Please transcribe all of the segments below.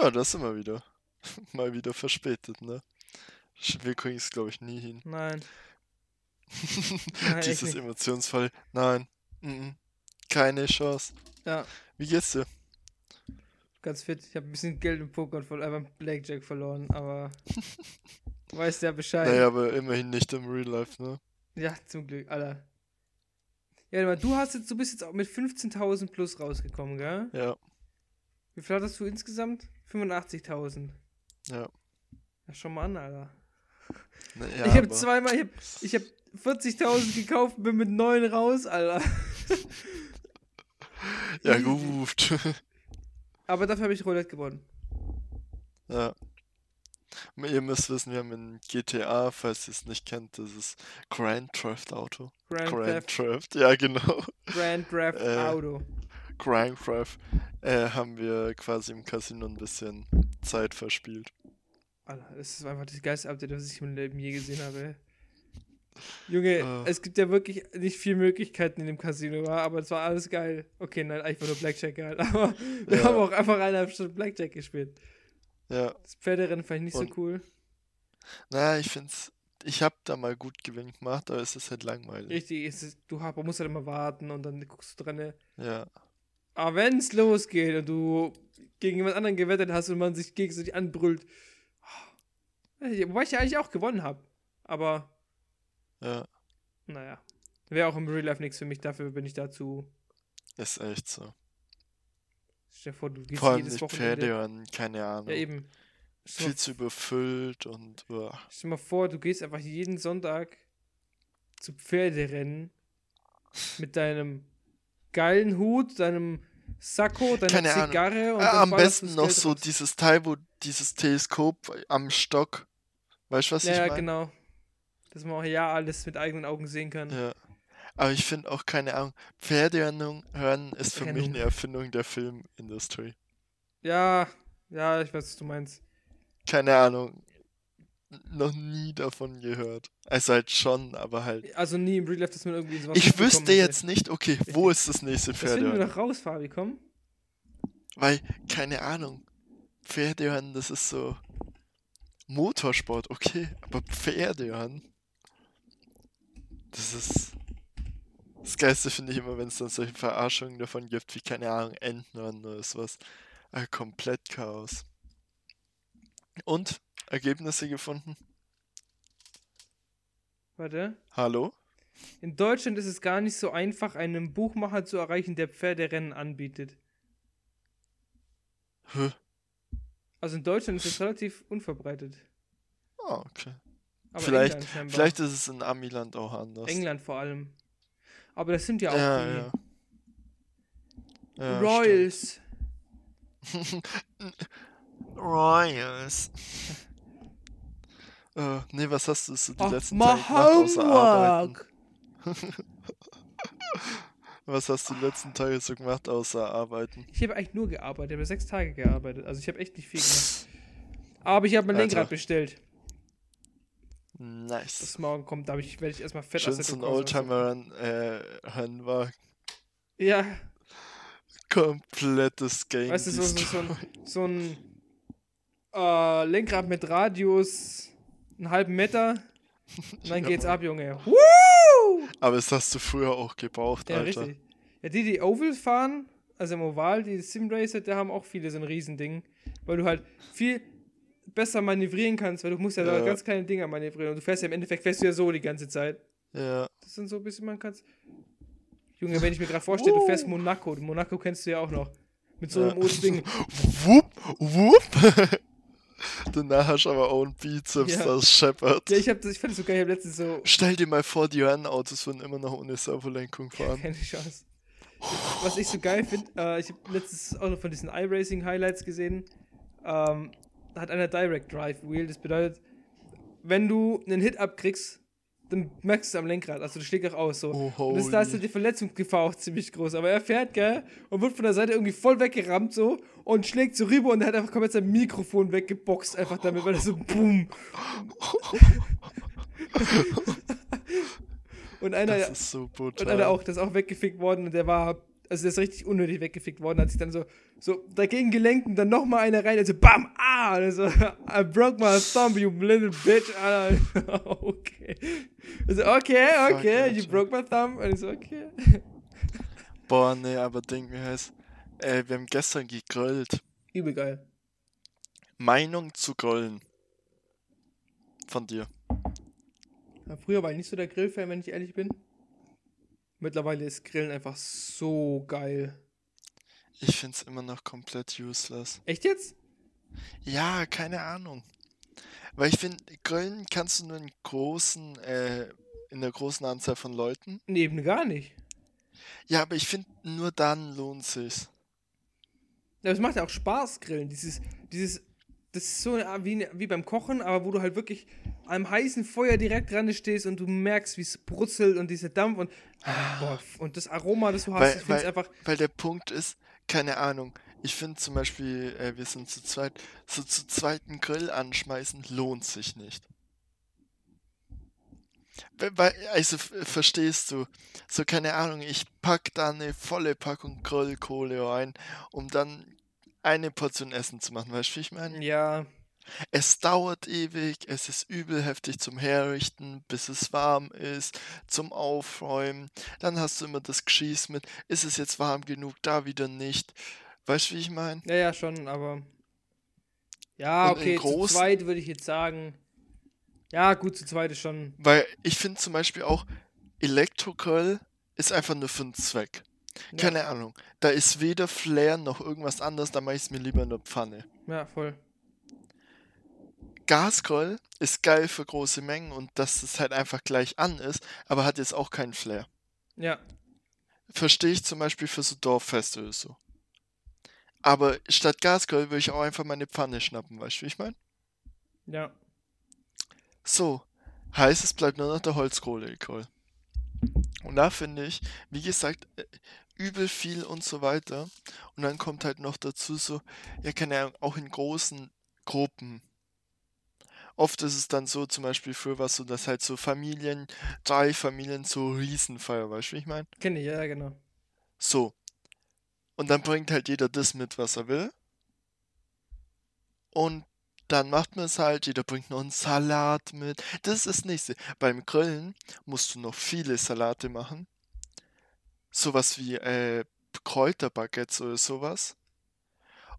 Ja, das sind wir wieder. Mal wieder verspätet, ne? Wir kriegen es, glaube ich, nie hin. Nein. Nein, Dieses emotionsvoll. Nein. Mm Keine Chance. Ja. Wie geht's dir? Ganz fit. Ich habe ein bisschen Geld im Poker und einfach Blackjack verloren, aber du weißt ja Bescheid. Naja, aber immerhin nicht im Real Life, ne? Ja, zum Glück, Alter. Ja, du hast jetzt, du bist jetzt auch mit 15.000 plus rausgekommen, gell? Ja. Wie viel hattest du insgesamt? 85.000. Ja. Ja, schon mal an, Alter. Na, ja ich habe zweimal, ich habe ich hab 40.000 gekauft und bin mit 9 raus, Alter. ja, gut. Aber dafür habe ich Roulette gewonnen. Ja. Ihr müsst wissen, wir haben in GTA, falls ihr es nicht kennt, das ist Grand Theft Auto. Grand, Grand Theft, Theft, ja genau. Grand Theft Äh, Auto. Grand Theft äh, haben wir quasi im Casino ein bisschen Zeit verspielt. Alter, das ist einfach das geilste Update, was ich im Leben je gesehen habe. Junge, Äh. es gibt ja wirklich nicht viele Möglichkeiten in dem Casino, aber es war alles geil. Okay, nein, eigentlich war nur Blackjack geil, aber wir Ja. haben auch einfach eineinhalb Stunden Blackjack gespielt. Ja. Das Pferderennen fand ich nicht Und- so cool. Naja, ich find's. Ich hab da mal gut Gewinn gemacht, aber es ist halt langweilig. Richtig, ist, du musst halt immer warten und dann guckst du dran. Ja. Aber wenn es losgeht und du gegen jemand anderen gewettet hast und man sich gegenseitig anbrüllt, äh, wobei ich ja eigentlich auch gewonnen habe. Aber Ja. naja, wäre auch im Real Life nichts für mich. Dafür bin ich dazu. Ist echt so. Stell dir vor, du gehst Vor allem jedes die Wochenende. Pferderennen, keine Ahnung. Ja, eben. Stell Viel zu überfüllt und. mal, stell dir mal vor, du gehst einfach jeden Sonntag zu Pferderennen mit deinem geilen Hut, deinem Sakko, deiner Keine Ahnung. Zigarre und Ah, am besten noch so raus. dieses Teil, wo dieses Teleskop am Stock. Weißt du, was Ja, ich ja, meine? genau. Dass man auch ja alles mit eigenen Augen sehen kann. Ja. Aber ich finde auch, keine Ahnung, Pferderennen hören ist für mich eine Erfindung der Filmindustrie. Ja, ja, ich weiß, was du meinst. Keine Ahnung. Noch nie davon gehört. Also halt schon, aber halt. Also nie im Real Life, dass man irgendwie sowas Ich wüsste jetzt nicht, okay, wo ist das nächste Das finden wir doch raus, Fabi, komm. Weil, keine Ahnung, Pferderennen, das ist so Motorsport, okay, aber Pferderennen, das ist das Geilste finde ich immer, wenn es dann solche Verarschungen davon gibt, wie, keine Ahnung, Entenrennen oder sowas. Äh, komplett Chaos. Und? Ergebnisse gefunden? Warte. Hallo? In Deutschland ist es gar nicht so einfach, einen Buchmacher zu erreichen, der Pferderennen anbietet. Hä? Also in Deutschland ist es relativ unverbreitet. Ah, okay. Aber Vielleicht-. Vielleicht ist es in Amiland auch anders. England vor allem. Aber das sind ja auch Ja, die ja. Ja, Royals. Royals. äh, nee, was hast du so die Ach, letzten Tage gemacht außer Arbeiten? Was hast du die letzten Tage so gemacht außer Arbeiten? Ich habe eigentlich nur gearbeitet. Ich habe sechs Tage gearbeitet. Also ich habe echt nicht viel gemacht. Aber ich habe mein Alter. Lenkrad bestellt. Nice. Das morgen kommt. Da ich, werde ich erstmal fett Schön so ein Oldtimer äh, Rennwagen. Ja, Komplettes Game. weißt du, so, so, so ein, so ein äh, Lenkrad mit Radius einen halben Meter. Und dann Ja, geht's ab, Junge. Woo! Aber das hast du früher auch gebraucht, Ja, Alter. richtig. Ja, die, die Oval fahren, also im Oval, die Simracer, da haben auch viele so ein Riesending. Weil du halt viel besser manövrieren kannst, weil du musst ja, da Ja. ganz kleine Dinger manövrieren. Und du fährst ja im Endeffekt, fährst du ja so die ganze Zeit. Ja. Das sind so ein bisschen, man kannst. Junge, wenn ich mir gerade vorstelle, du fährst. Monaco. Monaco kennst du ja auch noch. Mit so Ja. einem Ding. Wupp, wupp. Danach hast du aber auch einen Bizeps, Ja. das scheppert. Ja, ich, hab das, ich fand das so geil. Ich hab letztens so. Stell dir mal vor, die Rennautos würden immer noch ohne Servolenkung fahren. Keine Chance. Was ich so geil finde, äh, ich habe letztens auch noch von diesen iRacing Highlights gesehen. Ähm, da hat einer Direct Drive Wheel. Das bedeutet, wenn du einen Hit abkriegst, dann merkst du es am Lenkrad. Also, du schlägt auch aus. So. Oh, Und das, da ist holy. die Verletzungsgefahr auch ziemlich groß. Aber er fährt, gell? Und wird von der Seite irgendwie voll weggerammt so und schlägt so rüber und er hat einfach komplett sein Mikrofon weggeboxt, einfach damit, weil er so boom. und einer, Das ist so brutal. und einer auch, das ist auch weggefickt worden und der war also der ist richtig unnötig weggefickt worden, hat sich dann so, so dagegen gelenkt und dann nochmal eine rein, also bam, ah, also, I broke my thumb, you little bitch, Alter. okay. Also, okay, okay, Fuck, you Alter. broke my thumb, und ich so, okay. Boah, nee, aber Ding, wie heißt. Äh, wir haben gestern gegrillt. Übel geil. Meinung zu Grillen. Von dir. Ja, früher war ich nicht so der Grillfan, wenn ich ehrlich bin. Mittlerweile ist Grillen einfach so geil. Ich find's immer noch komplett useless. Echt jetzt? Ja, keine Ahnung. Weil ich finde, Grillen kannst du nur in großen, äh, in einer großen Anzahl von Leuten. Nee, eben gar nicht. Ja, aber ich finde, nur dann lohnt sich's. Ja, es macht ja auch Spaß, Grillen. Dieses, dieses, das ist so wie, wie beim Kochen, aber wo du halt wirklich am heißen Feuer direkt dran stehst und du merkst, wie es brutzelt und dieser Dampf und, boah, und das Aroma, das du hast, Weil- ich finde es weil- einfach, Weil der Punkt ist, keine Ahnung. Ich finde zum Beispiel, äh, wir sind zu zweit, so zu zweiten Grill anschmeißen lohnt sich nicht. Also verstehst du, so keine Ahnung, ich pack da eine volle Packung Grillkohle rein, um dann eine Portion Essen zu machen, weißt du, wie ich meine? ja, Es dauert ewig, es ist übel heftig zum Herrichten, bis es warm ist, zum Aufräumen. Dann hast du immer das Geschieß mit, ist es jetzt warm genug, da wieder nicht. Weißt du, wie ich meine? ja, ja, schon, aber, ja, Und okay, zu zweit würde ich jetzt sagen, ja, gut, zu zweit ist schon, Weil ich finde zum Beispiel auch, Elektrogrill ist einfach nur für einen Zweck. Ja, Keine Ahnung. Da ist weder Flair noch irgendwas anderes, da mache ich es mir lieber in der Pfanne. ja, voll. Gasgrill ist geil für große Mengen und dass es halt einfach gleich an ist, aber hat jetzt auch keinen Flair. Ja, Verstehe ich zum Beispiel für so Dorffeste oder so. Aber statt Gasgrill würde ich auch einfach meine Pfanne schnappen, weißt du, wie ich meine? ja, So, heißt es bleibt nur noch der Holzkohlegrill. Und da finde ich, wie gesagt, äh, übel viel und so weiter. Und dann kommt halt noch dazu so, ja, keine Ahnung, auch in großen Gruppen. Oft ist es dann so, zum Beispiel für was so, dass halt so Familien, drei Familien so Riesenfeier, weißt du, wie ich meine? kenne ich, ja, genau. So. Und dann bringt halt jeder das mit, was er will. Und dann macht man es halt, jeder bringt noch einen Salat mit. Das ist das nächste. Beim Grillen musst du noch viele Salate machen. Sowas wie äh, Kräuterbaguettes oder sowas.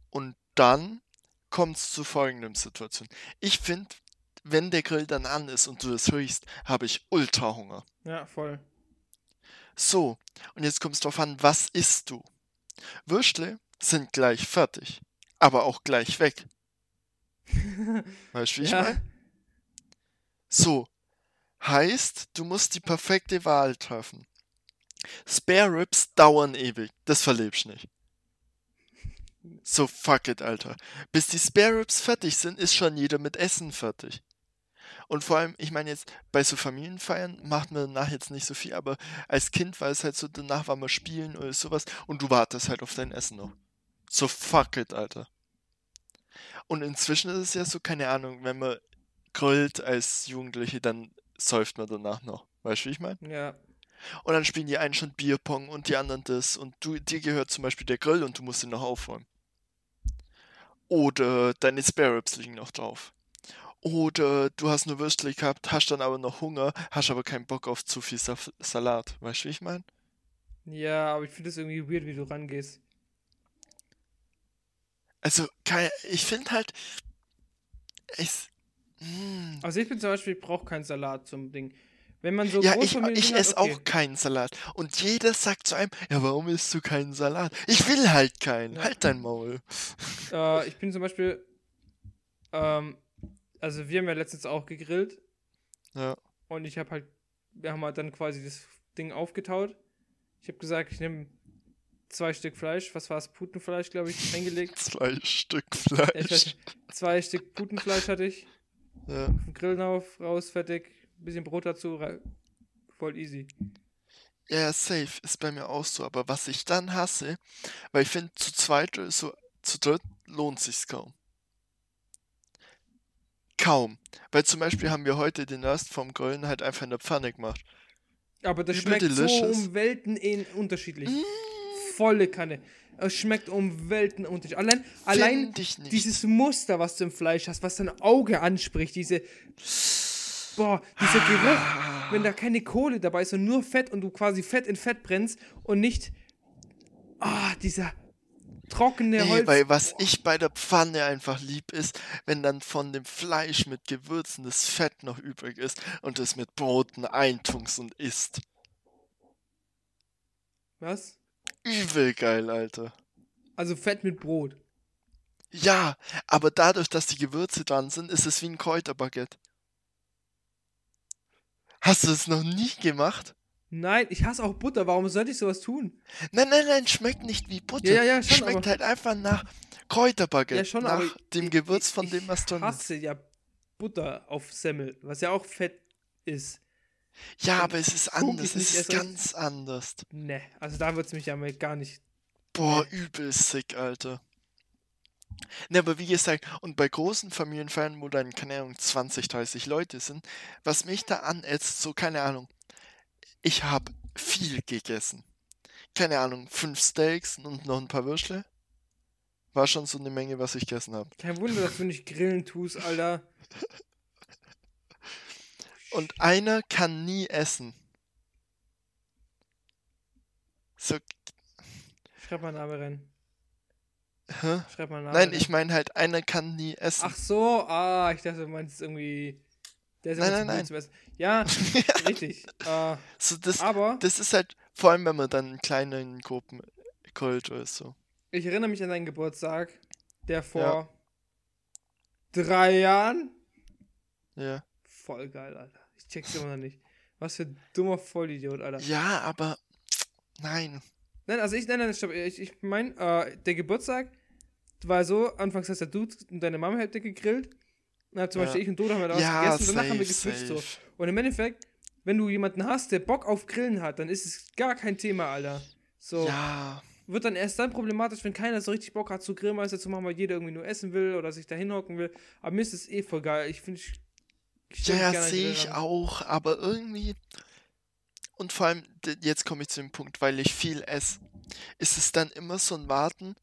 Und dann kommt es zu folgendem Situation. Ich finde, wenn der Grill dann an ist und du das riechst, habe ich ultra Hunger. Ja, voll. So, und jetzt kommt es drauf an, was isst du? Würstle sind gleich fertig, aber auch gleich weg. Weißt du, wie ich Ja. meine? So, heißt, du musst die perfekte Wahl treffen. Spare Ribs dauern ewig, das verlebst nicht. So, fuck it, Alter. Bis die Spare Ribs fertig sind, ist schon jeder mit Essen fertig. Und vor allem, ich meine jetzt, bei so Familienfeiern macht man danach jetzt nicht so viel, aber als Kind war es halt so, danach war man spielen oder sowas und du wartest halt auf dein Essen noch. So fuck it, Alter. Und inzwischen ist es ja so, keine Ahnung, wenn man grillt als Jugendliche, dann säuft man danach noch. Weißt du, wie ich meine? Ja, Und dann spielen die einen schon Bierpong und die anderen das und du, dir gehört zum Beispiel der Grill und du musst ihn noch aufräumen. Oder deine Spare Ribs liegen noch drauf. Oder du hast nur Würstel gehabt, hast dann aber noch Hunger, hast aber keinen Bock auf zu viel Sa Salat. Weißt du, wie ich meine? ja, aber ich finde es irgendwie weird, wie du rangehst. Also, ich finde halt, es, mm, Also ich bin zum Beispiel, ich brauche keinen Salat zum Ding. Wenn man so ja, ich, ich esse okay. auch keinen Salat. Und jeder sagt zu einem, ja, warum isst du keinen Salat? Ich will halt keinen. Ja. Halt dein Maul. Äh, ich bin zum Beispiel, ähm, also wir haben ja letztens auch gegrillt Ja. und ich habe halt, wir haben halt dann quasi das Ding aufgetaut. Ich habe gesagt, ich nehme zwei Stück Fleisch, was war es, Putenfleisch, glaube ich, eingelegt. Zwei Stück Ja, Fleisch. weiß, zwei Stück Putenfleisch hatte ich, Ja. auf den Grill auf, raus, fertig, bisschen Brot dazu, voll easy. Ja, safe ist bei mir auch so. Aber was ich dann hasse, weil ich finde, zu zweit oder so, zu dritt lohnt sich's kaum. Kaum. Weil zum Beispiel haben wir heute den Rest vom Grillen halt einfach in der Pfanne gemacht. Aber das Übel schmeckt so delicious. um Welten in unterschiedlich. Mm, volle Kanne. Es schmeckt um Welten unterschiedlich. Allein, allein dieses Muster, was du im Fleisch hast, was dein Auge anspricht, diese. Boah, dieser Geruch, wenn da keine Kohle dabei ist und nur Fett und du quasi Fett in Fett brennst und nicht. Ah, dieser trockene Nee, Holz. weil was ich bei der Pfanne einfach lieb ist, wenn dann von dem Fleisch mit Gewürzen das Fett noch übrig ist und es mit Broten eintunkst und isst. was? Übel geil, Alter. Also Fett mit Brot. Ja, aber dadurch, dass die Gewürze dran sind, ist es wie ein Kräuterbaguette. Hast du es noch nie gemacht? Nein, ich hasse auch Butter. Warum sollte ich sowas tun? Nein, nein, nein, schmeckt nicht wie Butter. Ja, ja, schon, schmeckt halt einfach nach Kräuterbaguette. Ja, schon, nach dem ich- Gewürz ich- von dem, was Ich drin ist. hasse ja Butter auf Semmel, was ja auch Fett ist. Ja, aber es ist anders. Es ist ganz anders. Ne, also da wird es mich ja mal gar nicht. Boah, übel sick, Alter. Ne, aber wie gesagt, und bei großen Familienfeiern, wo dann, keine Ahnung, 20, 30 Leute sind, was mich da anätzt, so, keine Ahnung, ich habe viel gegessen. Keine Ahnung, fünf Steaks und noch ein paar Würstle. War schon so eine Menge, was ich gegessen habe. Kein Wunder, dass du nicht grillen tust, Alter. Und einer kann nie essen. So, Schreib mal einen Namen rein. hä? Schreib mal einen Namen Nein, rein. ich meine halt, einer kann nie essen. Ach so, ah, ich dachte, du meinst irgendwie. Der ist Nein, nein, zu Essen. Ja, richtig. äh, so, das, aber das ist halt, vor allem wenn man dann in kleinen Gruppen grillt oder so. ich erinnere mich an deinen Geburtstag, der vor drei Jahren. Ja. Voll geil, Alter. Ich check's immer noch nicht. Was für ein dummer Vollidiot, Alter. Ja, aber nein. Nein, also ich, nein, nein, stopp. Ich, ich meine, äh, der Geburtstag war so, anfangs hast du und deine Mama hätte gegrillt. Dann hat zum Ja. Beispiel ich und Dodo haben wir da was Ja, gegessen und danach haben wir safe, geswitcht so. safe. Und im Endeffekt, wenn du jemanden hast, der Bock auf Grillen hat, dann ist es gar kein Thema, Alter. So, Ja, wird dann erst dann problematisch, wenn keiner so richtig Bock hat zu Grillmeister zu machen, weil jeder irgendwie nur essen will oder sich da hinhocken will. Aber mir ist es eh voll geil. Ich finde, ich, ja, die sehe ich auch, aber irgendwie. Und vor allem, jetzt komme ich zu dem Punkt, weil ich viel esse, ist es dann immer so ein Warten,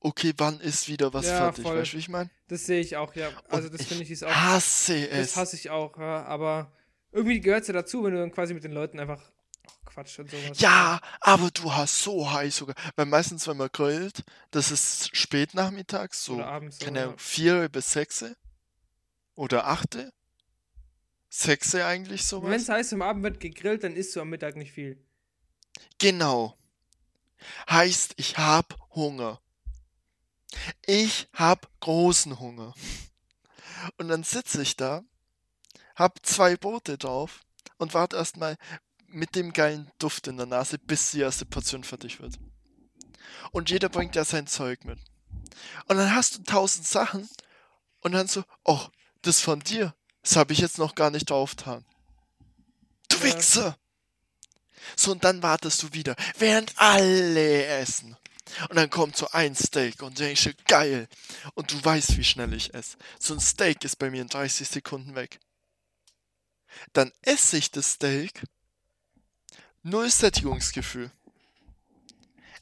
okay, wann ist wieder was Ja, fertig, voll. weißt du, wie ich meine? Das sehe ich auch, ja. Also Und das finde ich ist auch. Hasse Das es. hasse ich auch, ja. Aber irgendwie gehört es ja dazu, wenn du dann quasi mit den Leuten einfach Quatsch und sowas. Ja, aber du hast so heiß sogar. Weil meistens, wenn man grillt, das ist spät nachmittags, so, keine ja. Ahnung, vier bis sechse oder achte. Sechse eigentlich Wenn sowas. es heißt, am Abend wird gegrillt, dann isst du am Mittag nicht viel. Genau. Heißt, ich hab Hunger. Ich hab großen Hunger. Und dann sitze ich da, hab zwei Brote drauf und warte erstmal mit dem geilen Duft in der Nase, bis die erste Portion fertig wird. Und jeder bringt ja sein Zeug mit. Und dann hast du tausend Sachen und dann so, oh, das von dir, das habe ich jetzt noch gar nicht draufgetan. Du Ja. Wichser! So, und dann wartest du wieder, während alle essen. Und dann kommt so ein Steak und denkst du, geil. Und du weißt, wie schnell ich esse. So ein Steak ist bei mir in 30 Sekunden weg. Dann esse ich das Steak. Null Sättigungsgefühl.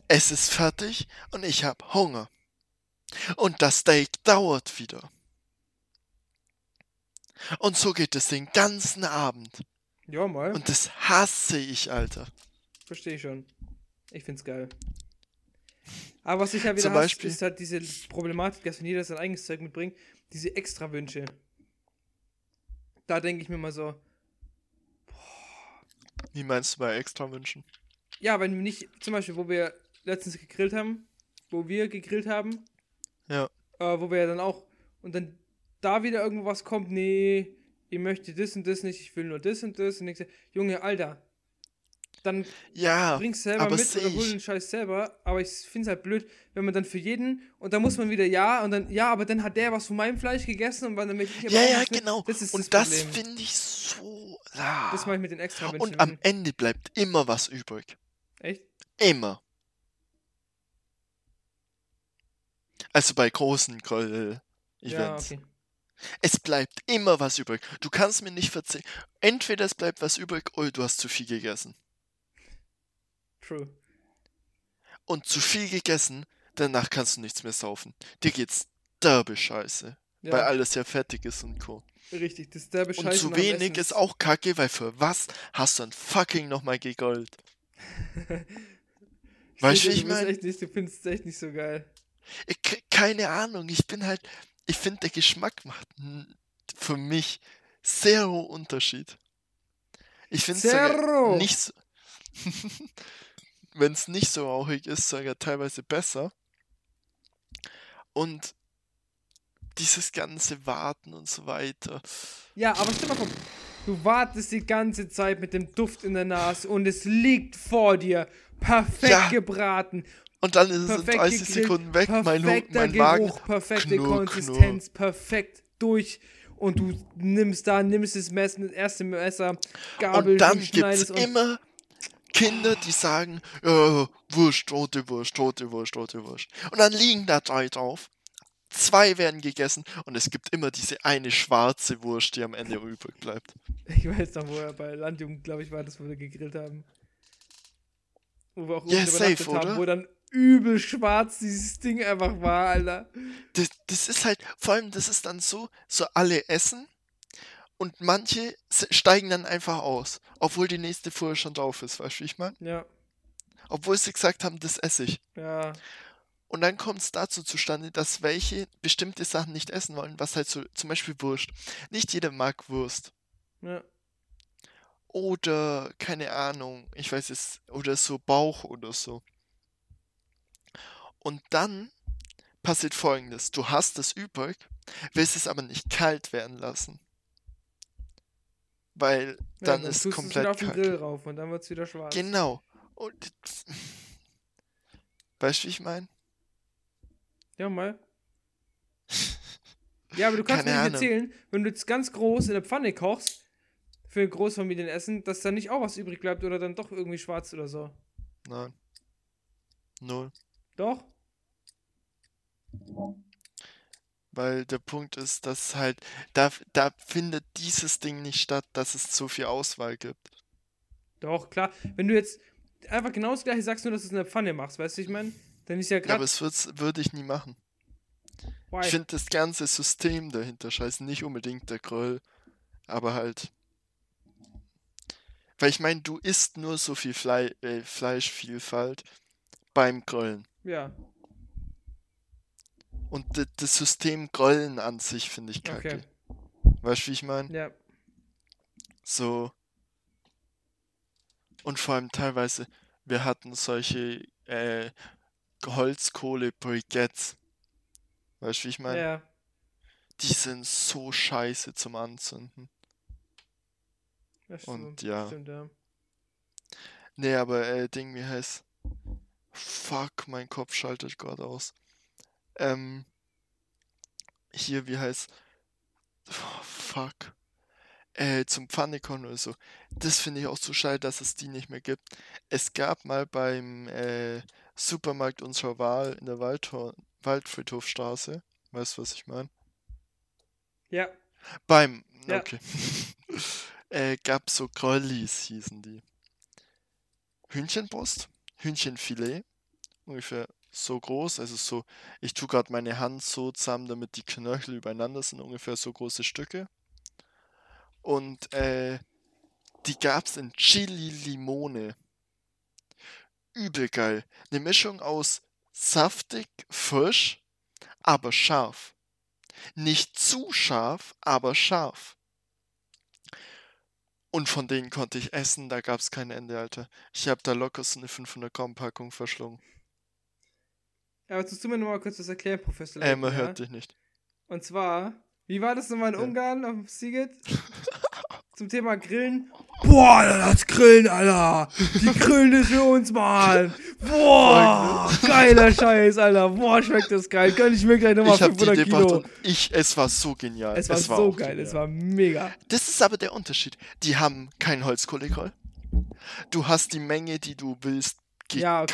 Es ist fertig und ich habe Hunger. Und das Steak dauert wieder. Und so geht es den ganzen Abend. Ja, mal. Und das hasse ich, Alter. Verstehe ich schon. Ich find's geil. Aber was ich ja wieder Zum hasse, ist halt diese Problematik, dass wenn jeder sein eigenes Zeug mitbringt, diese Extrawünsche. Da denke ich mir mal so, Wie meinst du bei Extrawünschen? ja, wenn wir nicht, zum Beispiel, wo wir letztens gegrillt haben, wo wir gegrillt haben, Ja. äh, wo wir ja dann auch, und dann da wieder irgendwo was kommt, nee, ihr möchtet das und das nicht, ich will nur das und das, und ich Junge, Alter, dann Ja, bring's selber aber mit oder hol ich. den Scheiß selber, aber ich find's halt blöd, wenn man dann für jeden, und dann muss man wieder ja, und dann, ja, aber dann hat der was von meinem Fleisch gegessen und dann möchte ich aber ja, ja, genau. Das ist Und das das finde ich so. Ah. Das mache ich mit den extra Wünschen. Und am Ende bleibt immer was übrig. Echt? Immer. Also bei großen Grill-Events. Ja, okay. Es bleibt immer was übrig. Du kannst mir nicht verzeihen. Entweder es bleibt was übrig oder du hast zu viel gegessen. True. und zu viel gegessen, danach kannst du nichts mehr saufen. Dir geht's derbe scheiße. Ja, Weil alles ja fettig ist und Co. richtig. Das ist der Und Bescheid. zu wenig ist auch kacke, weil für was hast du dann fucking nochmal gegoldet? Weißt du, ich meine? Du findest es echt nicht so geil. Ich, ke- keine Ahnung, ich bin halt, ich finde, der Geschmack macht für mich zero Unterschied. Ich finde es nicht so, wenn es nicht so rauchig ist, sogar teilweise besser. Und dieses ganze Warten und so weiter. Ja, aber stell mal vor, du wartest die ganze Zeit mit dem Duft in der Nase und es liegt vor dir. Perfekt Ja. gebraten, Und dann ist es in perfekt 30 gegrillt, Sekunden weg, mein, mein Magen. Geruch, perfekte knurr, Konsistenz, perfekt durch. Und du nimmst da, nimmst das Messer, das erste Messer, Gabel, Und dann gibt's schneidest und immer Kinder, die sagen, ja, Wurst, rote Wurst, tote Wurst, tote Wurst. Und dann liegen da drei drauf. Zwei werden gegessen und es gibt immer diese eine schwarze Wurst, die am Ende übrig bleibt. Ich weiß noch, wo er bei Landjugend, glaube ich, war das, wo wir gegrillt haben. Wo wir auch unten safe, haben, oder? wo dann übel schwarz dieses Ding einfach war, Alter. Das, das ist halt, vor allem, das ist dann so, so alle essen und manche steigen dann einfach aus, obwohl die nächste vorher schon drauf ist, weißt du, wie ich meine? Ja, Obwohl sie gesagt haben, das esse ich. ja, Und dann kommt es dazu zustande, dass welche bestimmte Sachen nicht essen wollen, was halt so, zum Beispiel Wurst. Nicht jeder mag Wurst. ja. Oder, keine Ahnung, ich weiß es, oder so Bauch oder so. Und dann passiert folgendes: Du hast es übrig, willst es aber nicht kalt werden lassen. Weil ja dann ist es komplett wieder auf den kacke. Grill rauf und dann wird es wieder schwarz. Genau. Und weißt du, wie ich meine? Ja, mal. Ja, aber du kannst Keine mir nicht Ahnung. erzählen, wenn du jetzt ganz groß in der Pfanne kochst, für ein Großfamilienessen, dass da nicht auch was übrig bleibt oder dann doch irgendwie schwarz oder so. Nein. Null. Doch? Weil der Punkt ist, dass halt, da, da findet dieses Ding nicht statt, dass es so viel Auswahl gibt. Doch, klar. Wenn du jetzt einfach genau das gleiche sagst, nur dass du es in der Pfanne machst, weißt du, ich meine? Dann ist ja Ja, aber gerade. es würde ich nie machen. Ich finde das ganze System dahinter scheiße, nicht unbedingt der Grill, aber halt. Weil ich meine, du isst nur so viel Flei äh, Fleischvielfalt beim Grillen. Ja, Und das System Grillen an sich finde ich kacke. okay. Weißt du, wie ich meine? Ja. So. Und vor allem teilweise, wir hatten solche äh, Holzkohle-Briquettes. Weißt du, wie ich meine? Ja. Die sind so scheiße zum Anzünden. Das Und stimmt, ja. Stimmt, ja. Nee, aber äh, Ding, wie heißt. Fuck, mein Kopf schaltet gerade aus. Ähm. Hier, wie heißt. Oh, fuck. Äh, zum Pfannekuchen oder so. Das finde ich auch so schade, dass es die nicht mehr gibt. Es gab mal beim äh, Supermarkt unserer Wahl in der Waldhor Waldfriedhofstraße. Weißt du, was ich meine? Ja. Beim. Ja. Okay. äh, gab so Grollis, hießen die. Hühnchenbrust, Hühnchenfilet, ungefähr so groß, also so, ich tue gerade meine Hand so zusammen, damit die Knöchel übereinander sind, ungefähr so große Stücke. Und äh, die gab's in Chili Limone. Übel geil. Eine Mischung aus saftig, frisch, aber scharf. Nicht zu scharf, aber scharf. Und von denen konnte ich essen, da gab's kein Ende, Alter. Ich habe da locker so eine 500 Gramm Packung verschlungen. Ja, aber tust du mir nochmal kurz was erklären, Professor? Äh, man Leitner, hört dich nicht. Und zwar, wie war das nochmal in Ja. Ungarn auf Siget? Zum Thema Grillen. Boah, das Grillen, Alter. Die grillen ist für uns, Mann. Boah, geiler Scheiß, Alter. Boah, schmeckt das geil. Gönn ich mir gleich nochmal Ich habe die 500 gebracht Kilo. und ich, es war so genial. Es war so auch geil, genial. es war mega. Das ist aber der Unterschied. Die haben kein Holzkohlegrill. Du hast die Menge, die du willst, Ja, okay.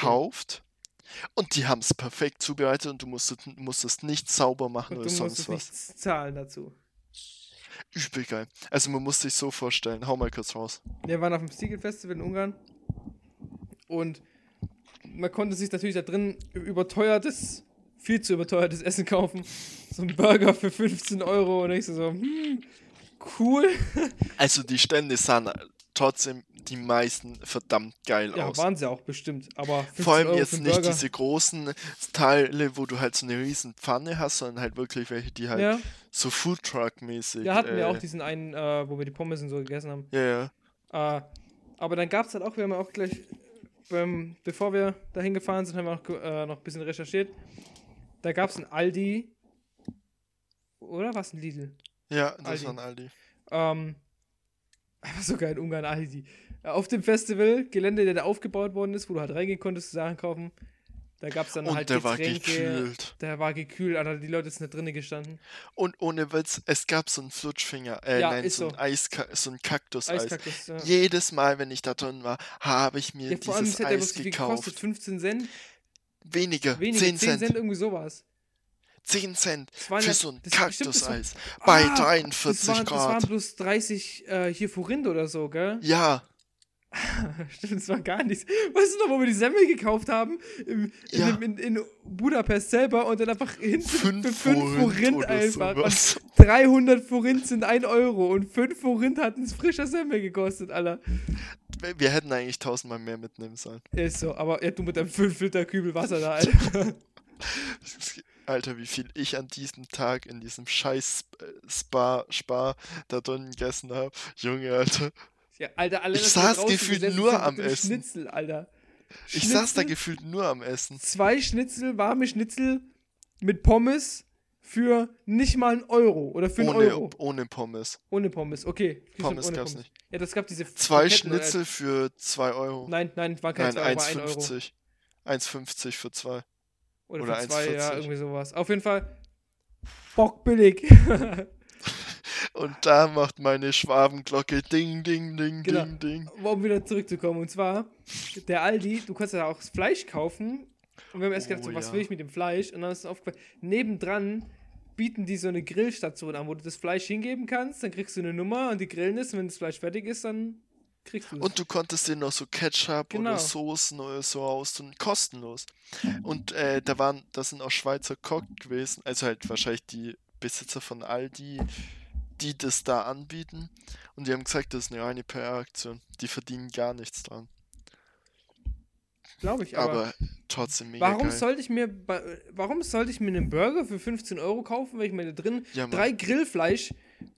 Und die haben es perfekt zubereitet und du musstest, musstest nicht sauber machen Und oder du sonst musstest was. nichts zahlen dazu. Übel geil. Also man muss sich so vorstellen. Hau mal kurz raus. Wir waren auf dem Siegel Festival in Ungarn und man konnte sich natürlich da drin überteuertes, viel zu überteuertes Essen kaufen. So ein Burger für 15 Euro und ich so, so hm, cool. Also die Stände sahen trotzdem die meisten verdammt geil Ja, aus. waren sie auch bestimmt. Aber 15 Vor allem Euro jetzt nicht Burger. diese großen Teile, wo du halt so eine riesen Pfanne hast, sondern halt wirklich welche, die halt Ja, so Foodtruck-mäßig. da hatten wir äh, auch diesen einen, äh, wo wir die Pommes und so gegessen haben. Ja, ja. Äh, aber dann gab es halt auch, wir haben auch gleich, beim, bevor wir dahin gefahren sind, haben wir noch, ge- äh, noch ein bisschen recherchiert. Da gab es ein Aldi. Oder was ein Lidl? Ja, das Aldi. waren Aldi. Ähm, sogar in Ungarn. Äh, Auf dem Festival, Gelände, der da aufgebaut worden ist, wo du halt reingehen konntest, Sachen kaufen. Da gab es dann Und halt der war Getränke. gekühlt. Der war gekühlt, Alter, die Leute sind da drinnen gestanden. Und ohne Witz, es gab so einen Flutschfinger, äh, Ja, nein, ist so ein so. Eiska so ein Kaktuseis. Eiskaktus. Ja. Jedes Mal, wenn ich da drin war, habe ich mir Ja, dieses Eis gekauft. gekostet. 15 Cent? Weniger, Weniger, 10 Cent. irgendwie sowas. 10 Cent für so ein Kaktuseis. Bei Ah, 43 das waren, Das waren Grad. bloß 30 äh, hier Forint oder so, gell? Ja, Stimmt, das war gar nichts. Weißt du noch, wo wir die Semmel gekauft haben? Im, in, Ja. in, in Budapest selber und dann einfach hinten für 5 5 Forint einfach. sowas. Und 300 Forint sind 1 Euro und 5 Forint hatten es frischer Semmel gekostet, Alter. Wir- hätten eigentlich tausendmal mehr mitnehmen sollen. Ist so, aber ja, du mit deinem 5 Liter Kübel Wasser da, Alter. Alter, wie viel ich an diesem Tag in diesem scheiß äh, Spa, Spar da drin gegessen habe. Junge, Alter. Ja, Alter, alle Ich saß gefühlt nur am Essen. Schnitzel, Alter. Ich saß da Schnitzel, gefühlt nur am Essen. Zwei Schnitzel, warme Schnitzel mit Pommes für nicht mal einen Euro oder für einen Ohne, Euro. ohne Pommes. Ohne Pommes, okay. Pommes gab's nicht. Ja, das gab diese Zwei Kroketten, äh, Schnitzel für 2 Euro. Nein, nein, war kein Nein, 2 Euro, war 1 Euro. 1,50. 1,50 für 2. Oder, oder für 2, ja, 1,40. irgendwie sowas. Auf jeden Fall bockbillig. Und da macht meine Schwabenglocke ding, ding, ding, Genau. ding, ding. um wieder zurückzukommen. Und zwar, der Aldi, du kannst ja auch das Fleisch kaufen. Und wir haben erst Oh, gedacht, so, was ja. will ich mit dem Fleisch? Und dann ist es aufgefallen, nebendran bieten die so eine Grillstation an, wo du das Fleisch hingeben kannst, dann kriegst du eine Nummer und die grillen es und wenn das Fleisch fertig ist, dann kriegst du. Und du konntest dir noch so Ketchup Genau. oder Soßen oder so austun, kostenlos. Und äh, da waren, da sind auch Schweizer Koch gewesen, also halt wahrscheinlich die Besitzer von Aldi, die das da anbieten. Und die haben gesagt, das ist eine reine PR-Aktion. Die verdienen gar nichts dran. Glaube ich, aber, Aber, trotzdem mega warum geil. sollte ich mir warum sollte ich mir einen Burger für 15 Euro kaufen, wenn ich mir da drin Ja, drei Grillfleisch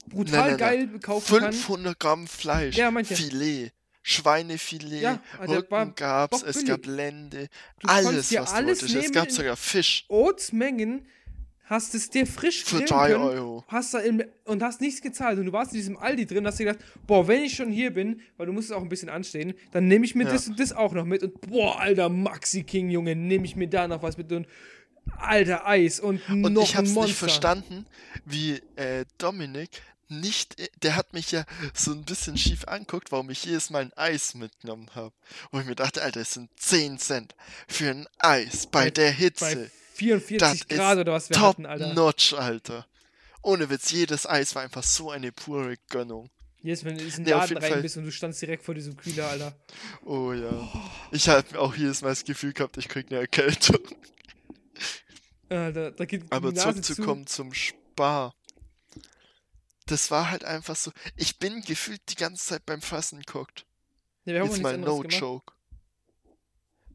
brutal Nein, nein, nein. geil kaufen kann? 500 Gramm Fleisch, Ja, manche. Filet, Schweinefilet, Ja, Rücken gab's, es gab Lende, Du alles, was alles du wolltest. Es gab sogar Fisch Oatsmengen, hast es dir frisch für 3 können, Euro. hast da im, und hast nichts gezahlt und du warst in diesem Aldi drin, hast dir gedacht, boah, wenn ich schon hier bin, weil du musst auch ein bisschen anstehen, dann nehme ich mir Ja. das und das auch noch mit und boah, alter Maxi King, Junge, nehme ich mir da noch was mit und alter Eis und, Und noch ich hab's ein Monster. nicht verstanden, wie äh, Dominik nicht, äh, der hat mich ja so ein bisschen schief anguckt, warum ich jedes Mal ein Eis mitgenommen habe. Und ich mir dachte, Alter, es sind 10 Cent für ein Eis bei, Bei- der Bei Hitze. 44 Das Grad ist oder was wir Top hatten, Alter. notch, Alter. Ohne Witz, jedes Eis war einfach so eine pure Gönnung. Jetzt, wenn du in diesen Nee, Laden rein Fall. bist und du standst direkt vor diesem Kühler, Alter. Oh ja. Ich habe auch jedes Mal das Gefühl gehabt, ich krieg eine Erkältung. Alter, da geht Aber zurückzukommen zum Spar. Das war halt einfach so. Ich bin gefühlt die ganze Zeit beim Fassen geguckt. Zu. Ja, Jetzt mal no joke.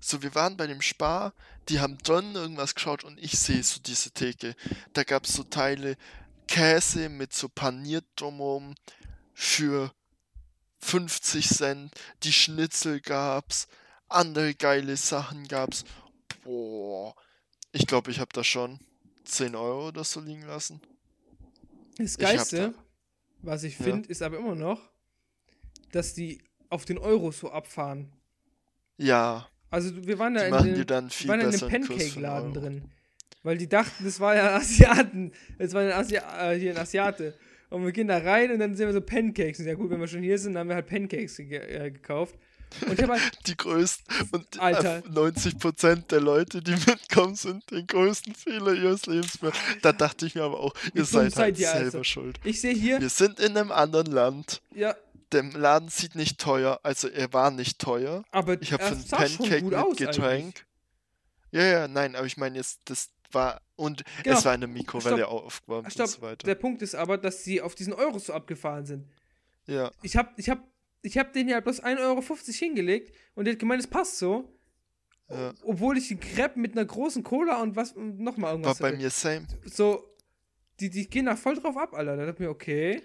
So, wir waren bei dem Spar, die haben drin irgendwas geschaut und ich sehe so diese Theke. Da gab es so Teile Käse mit so paniert drumherum für 50 Cent. Die Schnitzel gab's, andere geile Sachen gab's. Boah. Ich glaube, ich habe da schon 10 Euro oder so liegen lassen. Das Ich Geilste, was ich Ja. finde, ist aber immer noch, dass die auf den Euro so abfahren. Ja, Also wir waren da die in, den, waren in einem Pancake-Laden drin. Weil die dachten, das war ja Asiaten. Das war ein Asia äh, hier ein Asiate. Und wir gehen da rein und dann sehen wir so Pancakes. Und ja gut, wenn wir schon hier sind, dann haben wir halt Pancakes ge äh, gekauft. Und ich halt, Die größten und Alter. äh, 90% der Leute, die mitkommen, sind den größten Fehler ihres Lebens. Da dachte ich mir aber auch, ihr seid seid halt ihr selber also? schuld. ich sehe hier, Wir sind in einem anderen Land. ja, der Laden sieht nicht teuer, also er war nicht teuer. Aber Ich habe für schon Pancake gut mit Getränk. Ja, ja, nein, aber ich meine jetzt, das war. Und Genau. es war in der Mikrowelle Stopp. aufgewärmt und Stopp, so weiter. der Punkt ist aber, dass sie auf diesen Euros so abgefahren sind. Ja, Ich hab, ich hab, ich hab den ja bloß 1,50 Euro hingelegt und der hat gemeint, es passt so. ja. Obwohl ich den Crepe mit einer großen Cola und was und noch mal War irgendwas bei hatte. mir same. So, die, die gehen da voll drauf ab, Alter. Da dachte ich mir, okay,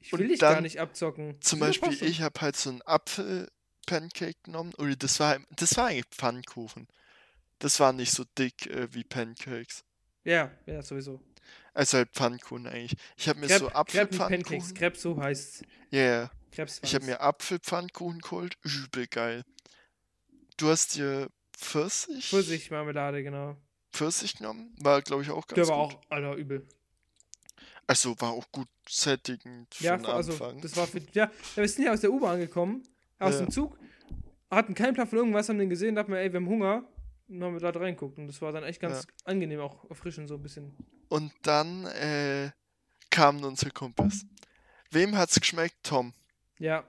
ich will Und dich gar nicht abzocken. Zum Beispiel, so? ich habe halt so einen Apfel-Pancake genommen. Oder das war, das war eigentlich Pfannkuchen. Das war nicht so dick äh, wie Pancakes. Ja, ja, sowieso. Also halt Pfannkuchen eigentlich. Ich habe mir Crepe, so. Apfelpfannkuchen. Crepe, so heißt Ja, yeah. Krebs. Ich habe mir Apfelpfannkuchen geholt. Übel geil. Du hast dir Pfirsich? Pfirsichmarmelade, genau. Pfirsich genommen. War, glaube ich, auch Der ganz war gut. auch, Alter, übel. Also war auch gut sättigend für Ja, den also, Anfang. das war für, ja, wir sind ja aus der U-Bahn angekommen, aus Ja. dem Zug, hatten keinen Plan von irgendwas, haben den gesehen, dachten wir, ey, wir haben Hunger. Und haben wir da reingeguckt und das war dann echt ganz angenehm, auch erfrischend so ein bisschen. Und dann äh, kamen unsere Kumpels. Wem hat's geschmeckt? Tom. Ja,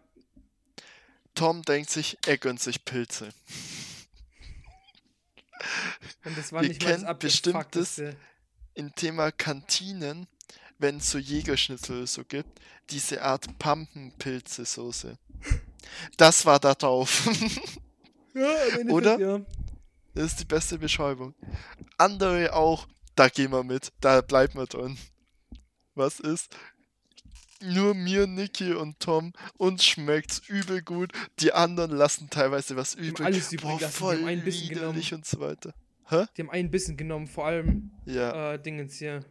Tom denkt sich, er gönnt sich Pilze. und das war Ihr nicht mal kennt bestimmt das- abgefuckteste. Im Thema Kantinen, wenn es so Jägerschnitzel so gibt, diese Art Pampenpilze-Soße. Das war da drauf. Ja, Oder? Ja. das ist die beste Beschreibung. Andere auch, da gehen wir mit, da bleiben wir drin. Was ist? Nur mir, Niki und Tom, uns schmeckt's übel gut. Die anderen lassen teilweise was übrig. alles übrig Boah, lassen, voll ein bisschen widerlich und so weiter. Die haben einen Bissen genommen, vor allem Ja. äh, Dingens hier.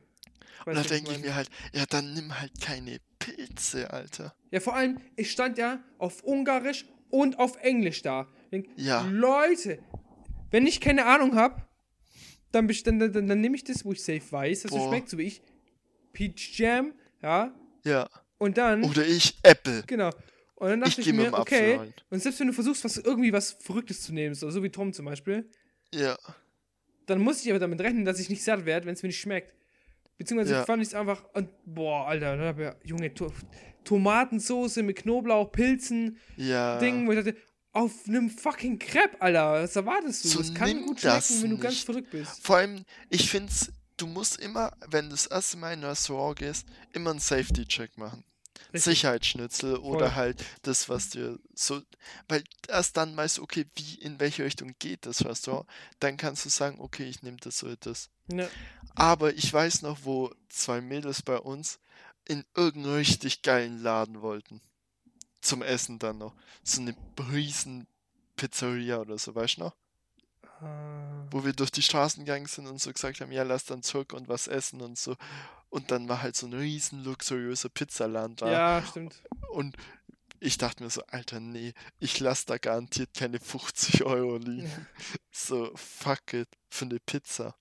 Und Weißt da du, was denke ich mir halt, ja, dann nimm halt keine Pilze, Alter. Ja, vor allem, ich stand ja auf Ungarisch und auf Englisch da. Ich Denk, Ja. Leute, wenn ich keine Ahnung habe, dann, dann, dann, dann, nehme ich das, wo ich safe weiß, dass es schmeckt, so wie ich. Peach Jam, ja. Ja. Und dann, Oder ich Apple. genau. Und dann Ich dachte ich, mit mir, okay. rein. Und selbst wenn du versuchst, was irgendwie was Verrücktes zu nehmen, so, so wie Tom zum Beispiel, Ja. dann muss ich aber damit rechnen, dass ich nicht satt werde, wenn es mir nicht schmeckt. Beziehungsweise Ja. fand ich es einfach. Und, boah, Alter, da hab ich, Junge, to Tomatensoße mit Knoblauch, Pilzen, Ja. Ding, wo ich dachte, auf einem fucking Crepe, Alter, was erwartest du? So Es kann gut das schmecken, wenn du ganz nicht. verrückt bist. Vor allem, ich find's, du musst immer, wenn du das erste Mal in ein Restaurant gehst, immer einen Safety-Check machen. Richtig. Sicherheitsschnitzel oder Voll. halt das, was dir so. Weil erst dann weißt du, okay, wie, in welche Richtung geht das Restaurant. Dann kannst du sagen, okay, ich nehme das oder das. Ja. Aber ich weiß noch, wo zwei Mädels bei uns in irgendeinen richtig geilen Laden wollten. Zum Essen dann noch. So eine riesen Pizzeria oder so, weißt du noch? Ah, Wo wir durch die Straßen gegangen sind und so gesagt haben, ja, lass dann zurück und was essen und so. Und dann war halt so ein riesen luxuriöser Pizzaladen da. ja, stimmt. Und ich dachte mir so, Alter, nee, ich lass da garantiert keine 50 Euro liegen. So, fuck it, für eine Pizza.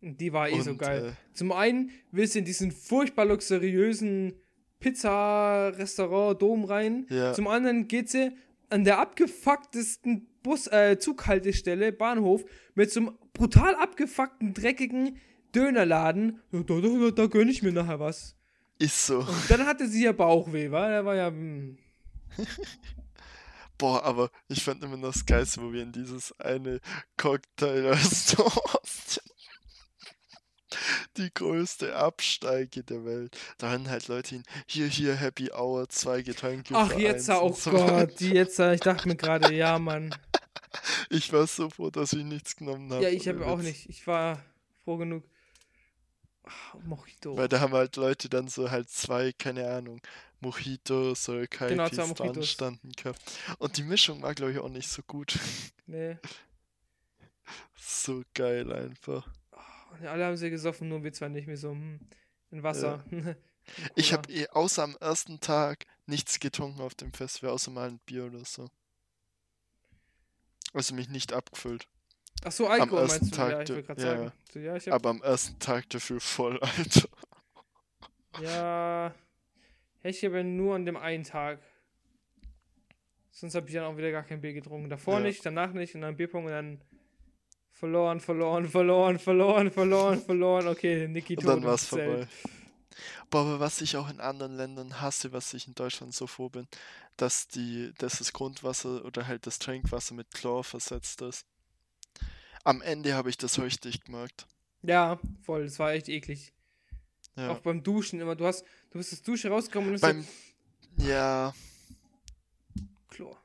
Die war eh so Und, geil. äh, Zum einen willst du in diesen furchtbar luxuriösen Pizza-Restaurant Dom rein. Ja. Zum anderen geht sie an der abgefucktesten Bus, äh, Zughaltestelle, Bahnhof, mit so einem brutal abgefuckten, dreckigen Dönerladen. Da, da, da, da gönn ich mir nachher was. Ist so. Und dann hatte sie ja Bauchweh, wa? Der war ja. hm. Boah, aber ich fand immer das Geilste, wo wir in dieses eine Cocktail-Restaurant. Die größte Absteige der Welt. Da rennen halt Leute hin. Hier, hier, Happy Hour, zwei Getränke. Ach, jetzt, eins oh so. Gott, die jetzt, ich dachte mir gerade, ja, Mann. Ich war so froh, dass ich nichts genommen habe. Ja, ich habe auch nicht. Ich war froh genug. Ach, Mojito. Weil da haben halt Leute dann so halt zwei, keine Ahnung, Mojitos oder Genau, zwei Mojitos. standen gehabt. Und die Mischung war, glaube ich, auch nicht so gut. Nee. so geil einfach. Und alle haben sie gesoffen, nur wir zwei nicht mehr so. Hm, in Wasser. Ich Cola. habe eh außer am ersten Tag nichts getrunken auf dem Festival, außer mal ein Bier oder so. Also mich nicht abgefüllt. Ach so, Alkohol ersten meinst du? Tag ja, ich ja, sagen. Ja, ich hab, Aber am ersten Tag dafür voll, Alter. ja, ich habe nur an dem einen Tag. Sonst habe ich dann auch wieder gar kein Bier getrunken. Davor Ja. nicht, danach nicht und dann Bierpong und dann verloren, verloren, verloren, verloren, verloren, verloren. Okay, Niki Und tot dann war's im Zelt. vorbei. Boah, aber was ich auch in anderen Ländern hasse, was ich in Deutschland so froh bin, dass die, dass das Grundwasser oder halt das Trinkwasser mit Chlor versetzt ist. Am Ende habe ich das richtig gemerkt. Ja, voll, das war echt eklig. Ja. Auch beim Duschen immer. Du hast, du bist das Dusche rausgekommen und Beim, ja, so Chlor.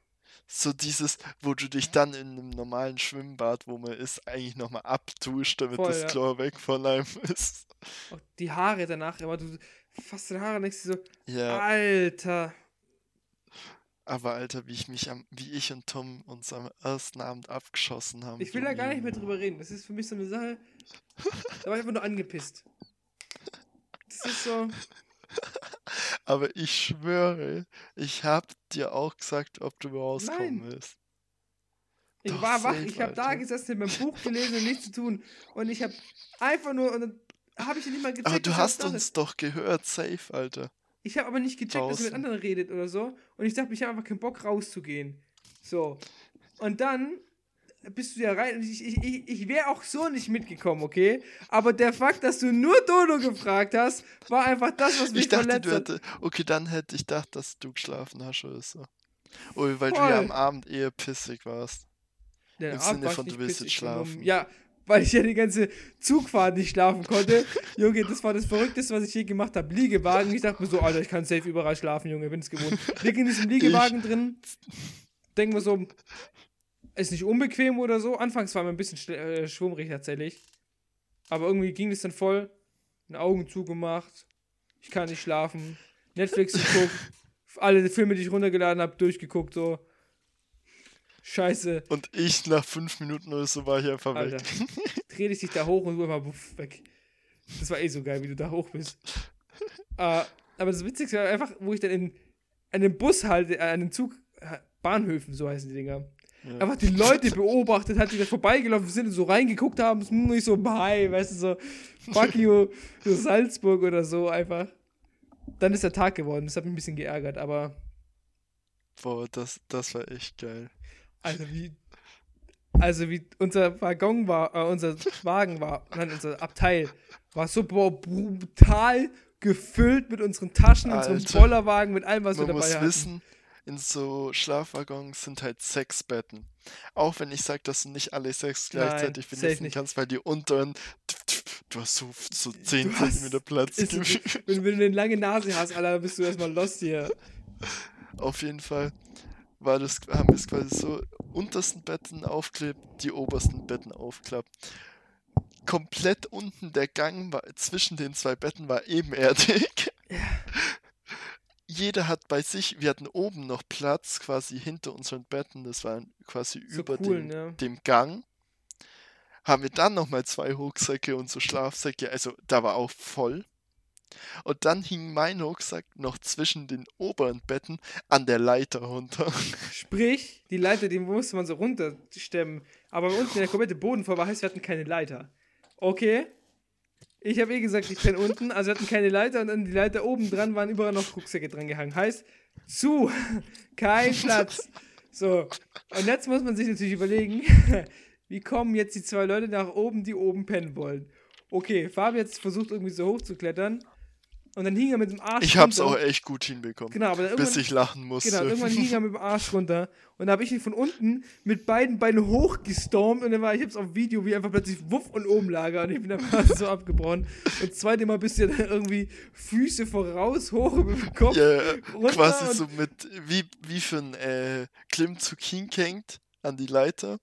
so dieses, wo du dich dann in einem normalen Schwimmbad, wo man ist, eigentlich nochmal abduscht, damit Voll, das ja. Chlor weg von einem ist. Auch die Haare danach immer. Du fasst deine Haare und denkst so, Ja, Alter. Aber Alter, wie ich mich am, wie ich und Tom uns am ersten Abend abgeschossen haben. Ich will da gar nicht mehr drüber reden. Das ist für mich so eine Sache. Da war ich einfach nur angepisst. Das ist so. Aber ich schwöre, ich hab dir auch gesagt, ob du rauskommen Nein. willst. Ich Doch, war wach, safe, ich habe da gesessen, hab mein Buch gelesen und nichts zu tun. Und ich habe einfach nur. Und dann habe ich nicht mal gecheckt. Aber du hast uns doch gehört, safe, Alter. Ich habe aber nicht gecheckt, dass ihr mit draußen. anderen redet oder so. Und ich dachte, ich habe einfach keinen Bock rauszugehen. So. Und dann bist du ja rein. Und ich, ich, ich, ich wäre auch so nicht mitgekommen, okay? Aber der Fakt, dass du nur Dodo gefragt hast, war einfach das, was mich Ich dachte, verletzt du hat. hätte. Okay, dann hätte ich gedacht, dass du geschlafen hast oder so. Oder weil du Voll. ja am Abend eher pissig warst. Der Im Abend Sinne war von, du willst jetzt schlafen. Ja, weil ich ja die ganze Zugfahrt nicht schlafen konnte. Junge, das war das Verrückteste, was ich je gemacht habe. Liegewagen. Ich dachte mir so, Alter, ich kann safe überall schlafen, Junge, bin es gewohnt. Lieg in diesem Liegewagen drin. Denken wir so, ist nicht unbequem oder so. Anfangs war mir ein bisschen äh, schwummrig tatsächlich. Aber irgendwie ging es dann voll. Den Augen zugemacht. Ich kann nicht schlafen. Netflix geguckt. alle Filme, die ich runtergeladen habe, durchgeguckt, so. Scheiße. Und ich nach fünf Minuten oder so war ich einfach Alter. weg. Dreh dich da hoch und du einfach wuff, weg. Das war eh so geil, wie du da hoch bist. äh, aber das Witzigste war einfach, wo ich dann in einem Bus halte, äh, an den Zug, äh, Bahnhöfen, so heißen die Dinger. Ja. Einfach die Leute beobachtet hat, die da vorbeigelaufen sind und so reingeguckt haben. Hm, Ich so, hi, weißt du, so, fuck you, so Salzburg oder so einfach. Dann ist der Tag geworden. Das hat mich ein bisschen geärgert, aber Boah, das, das war echt geil. Also wie, also wie unser Waggon war, äh, unser Wagen war, nein, unser Abteil war so brutal gefüllt mit unseren Taschen, unserem Alter. Bollerwagen, mit allem, was wir dabei muss hatten. wissen, in so Schlafwaggons sind halt sechs Betten. Auch wenn ich sage, dass du nicht alle sechs Nein, gleichzeitig safe benutzen kannst, weil die unteren, du hast so, so 10 Du hast- Zentimeter Platz. Ist, wenn, wenn du eine lange Nase hast, Alter, bist du erstmal lost hier. Auf jeden Fall war das, haben wir es quasi so untersten Betten aufklebt, die obersten Betten aufklappt. Komplett unten der Gang war, zwischen den zwei Betten war ebenerdig. Jeder hat bei sich, wir hatten oben noch Platz, quasi hinter unseren Betten, das war quasi So über cool, dem, ne? dem Gang. Haben wir dann nochmal zwei Rucksäcke und so Schlafsäcke, also da war auch voll. Und dann hing mein Rucksack noch zwischen den oberen Betten an der Leiter runter. Sprich, die Leiter, die musste man so runterstemmen. Aber unten der komplette Boden voll war, heißt, wir hatten keine Leiter. Okay. Ich habe eh gesagt, ich penne unten, also wir hatten keine Leiter und an die Leiter oben dran waren überall noch Rucksäcke dran gehangen. Heißt, zu, kein Platz. So, und jetzt muss man sich natürlich überlegen, wie kommen jetzt die zwei Leute nach oben, die oben pennen wollen. Okay, Fabi hat versucht irgendwie so hoch zu klettern und dann hing er mit dem Arsch Ich hab's runter. auch echt gut hinbekommen. Genau, aber dann bis ich lachen musste. Genau, irgendwann hing er mit dem Arsch runter und da habe ich ihn von unten mit beiden Beinen hochgestormt und dann war ich hab's auf Video, wie einfach plötzlich wuff und oben lag er und ich bin einfach so abgebrochen. Und zweite Mal bist du dann irgendwie Füße voraus, hoch über den Kopf. ja, runter quasi so mit, wie, wie für ein äh, Klimmzug hingehängt an die Leiter.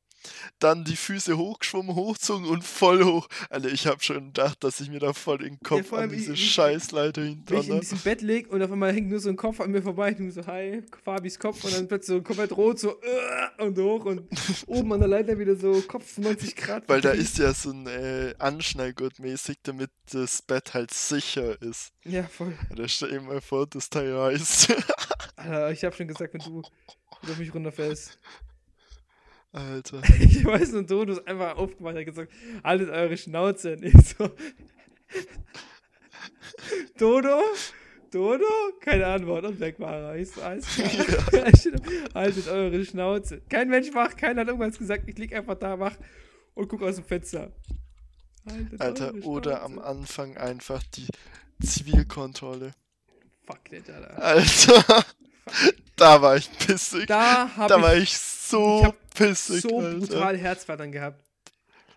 Dann die Füße hochgeschwommen, hochgezogen und voll hoch. Alter, ich hab schon gedacht, dass ich mir da voll den Kopf vor an diese ich- Scheißleiter Wenn ich in diesem Bett leg und auf einmal hängt nur so ein Kopf an mir vorbei, ich nur so, hi, Fabis Kopf und dann plötzlich so komplett rot, so äh, und hoch und oben an der Leiter wieder so Kopf 90 Grad. Weil da ist ja so ein äh, Anschnallgurt mäßig, damit das Bett halt sicher ist. Ja, voll. Alter, stell dir mal vor, das Teil reißt. Alter, ich hab schon gesagt, wenn du wenn du auf mich runterfällst. Alter. Ich weiß nur, Dodo ist einfach aufgemacht und hat gesagt, haltet eure Schnauze. Und ich so, Dodo? Dodo? Keine Antwort. Und weg war er. Ich so, alles klar. haltet eure Schnauze. Kein Mensch wach, keiner hat irgendwas gesagt. Ich lieg einfach da wach und guck aus dem Fenster. Haltet Alter, oder am. Anfang einfach die Zivilkontrolle. Fuck Alter. Alter, da war ich pissig. Da, Da war ich ich so ich hab pissig, so Alter. brutal Herzflattern gehabt.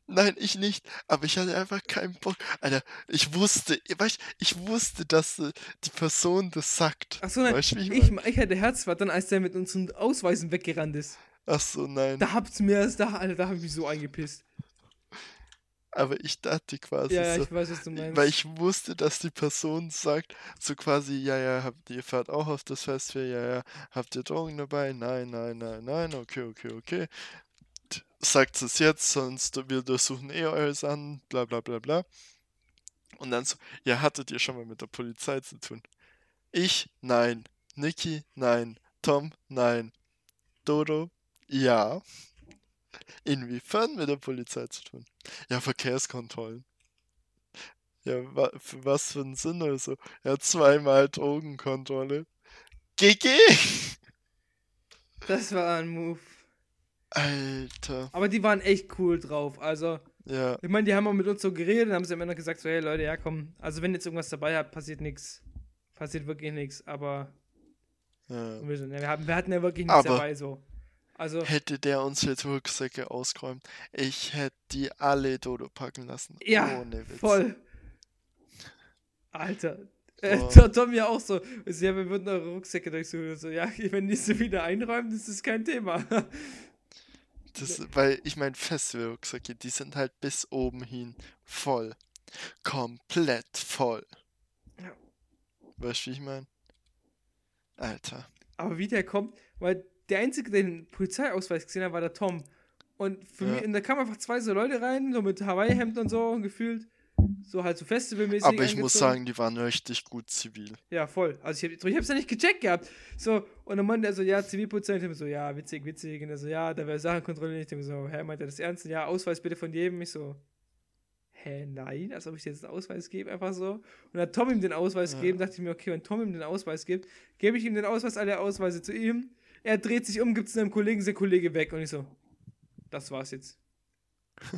Nein, ich nicht. Aber ich hatte einfach keinen Bock. Alter, ich wusste, weißt, ich wusste, dass äh, die Person das sagt. Ach so, nein, Weißt ich ich, ich hatte Herzflattern, als der mit unseren Ausweisen weggerannt ist. Ach so, nein. Da habt's mir erst da, Alter, da hab ich mich so eingepisst. Aber ich dachte quasi Ja, so. ich weiß, was du meinst. Weil ich wusste, dass die Person sagt, so quasi, ja, ja, habt ihr fahrt auch auf das Festival, ja, ja, habt ihr Drogen dabei? Nein, nein, nein, nein, okay, okay, okay. Sagt es jetzt, sonst wir durchsuchen eh eure Sachen, bla bla bla bla. Und dann so, ja, hattet ihr schon mal mit der Polizei zu tun? Ich, nein. Niki, nein. Tom, nein. Dodo, ja. Inwiefern mit der Polizei zu tun? Ja, Verkehrskontrollen. Ja, wa für was für einen Sinn oder so? Ja, zweimal Drogenkontrolle. GG! das war ein Move. Alter. Aber die waren echt cool drauf. Also, Ja, ich meine, die haben auch mit uns so geredet und haben sie am Ende gesagt, so, hey Leute, ja komm, also wenn ihr jetzt irgendwas dabei habt, passiert nichts. Passiert wirklich nichts, aber ja. wir hatten ja wirklich nichts Aber- dabei so. Also, Hätte der unsere Rucksäcke ausgeräumt, ich hätte die alle Dodo packen lassen. ja, Ohne Witz. voll. Alter. Äh. Tom- ja auch so. Ja, wir würden eure Rucksäcke durchsuchen. So, ja, wenn die sie wieder einräumen, das ist kein Thema. Das, weil, ich meine, Festivalrucksäcke, die sind halt bis oben hin voll. Komplett voll. Ja. Weißt du, wie ich meine? Alter. Aber wie der kommt, weil der Einzige, der den Polizeiausweis gesehen hat, war der Tom. Und für Ja. mich, und da kamen einfach zwei so Leute rein, so mit Hawaii-Hemd und so gefühlt. So halt so festivalmäßig. Aber ich muss angezogen. sagen, die waren richtig gut zivil. Ja, voll. Also ich, hab, ich hab's ja nicht gecheckt gehabt. So, und dann meinte er so, ja, Zivilpolizei. Und ich so, ja, witzig, witzig. Und er so, ja, da wäre Sachen kontrolliert. Ich so, hä, meint er das ernst? Ja, Ausweis bitte von jedem. Ich so, hä, nein, als ob ich dir jetzt einen Ausweis gebe, einfach so. Und hat Tom ihm den Ausweis Ja. gegeben, dachte ich mir, okay, wenn Tom ihm den Ausweis gibt, gebe ich ihm den Ausweis, alle Ausweise zu ihm. Er dreht sich um, gibt es einem Kollegen, der Kollege weg. Und ich so, das war's jetzt.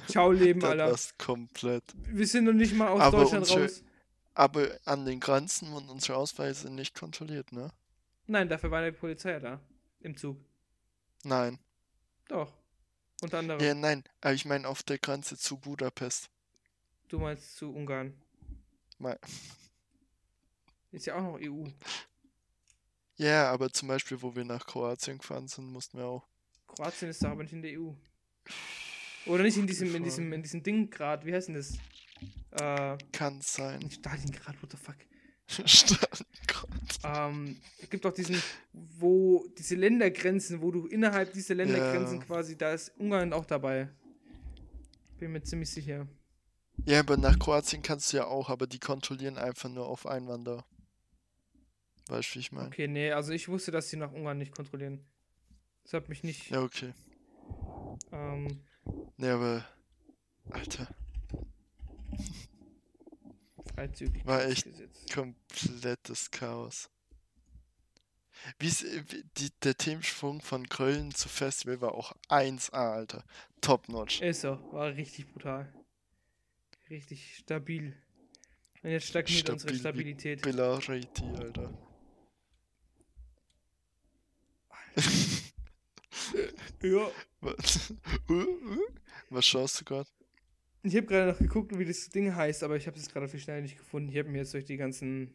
Ciao, Leben, Das Alter. war's komplett. Wir sind noch nicht mal aus Aber Deutschland unsere- raus. Aber an den Grenzen wurden unsere Ausweise nicht kontrolliert, ne? Nein, dafür war die Polizei da. Im Zug. Nein. Doch. Unter anderem. Ja, nein. Aber ich meine auf der Grenze zu Budapest. Du meinst zu Ungarn. Mei- Ist ja auch noch EU. Ja, aber zum Beispiel, wo wir nach Kroatien gefahren sind, mussten wir auch. Kroatien ist doch aber nicht in der EU. Oder nicht in diesem, in diesem, in diesem Ding grad, wie heißt denn das? Äh, Kann sein. Stalingrad, what the fuck. Stalingrad. Ähm, es gibt auch diesen, wo diese Ländergrenzen, wo du innerhalb dieser Ländergrenzen Ja. quasi, da ist Ungarn auch dabei. Bin mir ziemlich sicher. Ja, aber nach Kroatien kannst du ja auch, aber die kontrollieren einfach nur auf Einwanderer. Weißt du, wie ich meine? Okay, nee, also ich wusste, dass sie nach Ungarn nicht kontrollieren. Das hat mich nicht. Ja, okay. Ähm, Ne, aber. Alter, freizügig. War echt komplettes Chaos. Wie's, wie, die, der Themensprung von Köln zu Festival war auch 1A, Alter. Top notch. Ist so, war richtig brutal. Richtig stabil. Und jetzt stagniert unsere Stabil wie Stabilität. Belariti, Alter. Ja. Was, Was schaust du gerade? Ich habe gerade noch geguckt, wie das Ding heißt, aber ich habe es gerade auf die Schnelle nicht gefunden. Ich habe mir jetzt durch die ganzen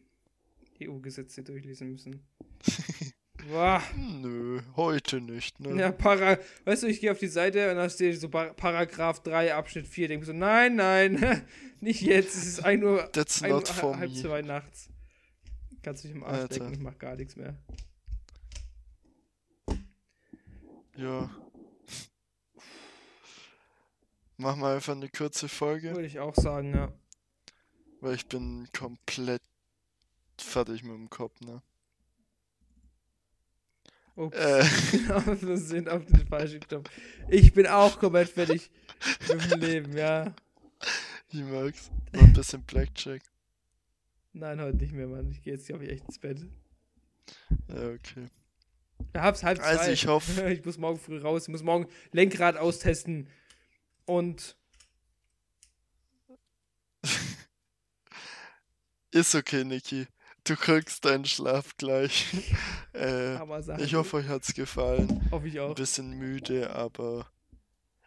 EU-Gesetze durchlesen müssen. Boah. Nö, heute nicht, ne? Ja, Para. Weißt du, ich gehe auf die Seite und da steht so Par Paragraph 3, Abschnitt 4. Denke so, nein, nein, nicht jetzt. Es ist 1 Uhr, That's 1 Uhr halb me. zwei nachts. Kannst du dich im Arsch Alter. lecken, ich mach gar nichts mehr. Ja. Machen wir einfach eine kurze Folge, Würde ich auch sagen, ja. weil ich bin komplett fertig mit dem Kopf, ne? Ups. Äh, wir sind auf den falschen Knopf. Ich bin auch komplett fertig mit dem Leben, ja. ich mag's. Noch ein bisschen Blackjack. Nein, heute nicht mehr, Mann. Ich gehe jetzt, glaube ich, echt ins Bett. Ja, okay. Ich hab's halb Also zwei. ich hoffe- ich muss morgen früh raus. Ich muss morgen Lenkrad austesten. Und Ist okay, Niki. Du kriegst deinen Schlaf gleich. äh, ich hoffe, euch hat's gefallen. Hoffe ich Ein auch. bisschen müde, aber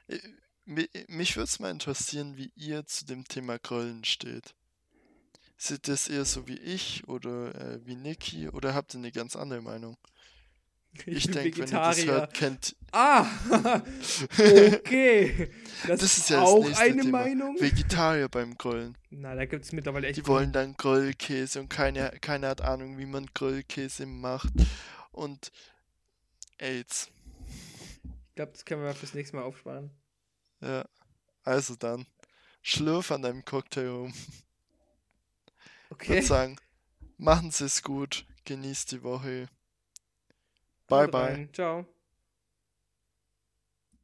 äh, mi- mich würde es mal interessieren, wie ihr zu dem Thema Grillen steht. Seht ihr es eher so wie ich oder äh, wie Niki oder habt ihr eine ganz andere Meinung? Ich, denke, wenn ihr das hört, kennt. Ah! okay. Das, Das ist ja das auch eine Thema. Meinung. Vegetarier beim Grillen. Na, da gibt es mittlerweile echt. Die wollen dann Grillkäse und keine, keiner hat Ahnung, wie man Grillkäse macht. Und AIDS. Ich glaube, das können wir fürs nächste Mal aufsparen. Ja. Also dann. Schlürf an deinem Cocktail rum. Ich Okay. würde sagen, machen Sie es gut. Genießt die Woche. Bye, bye. Ciao.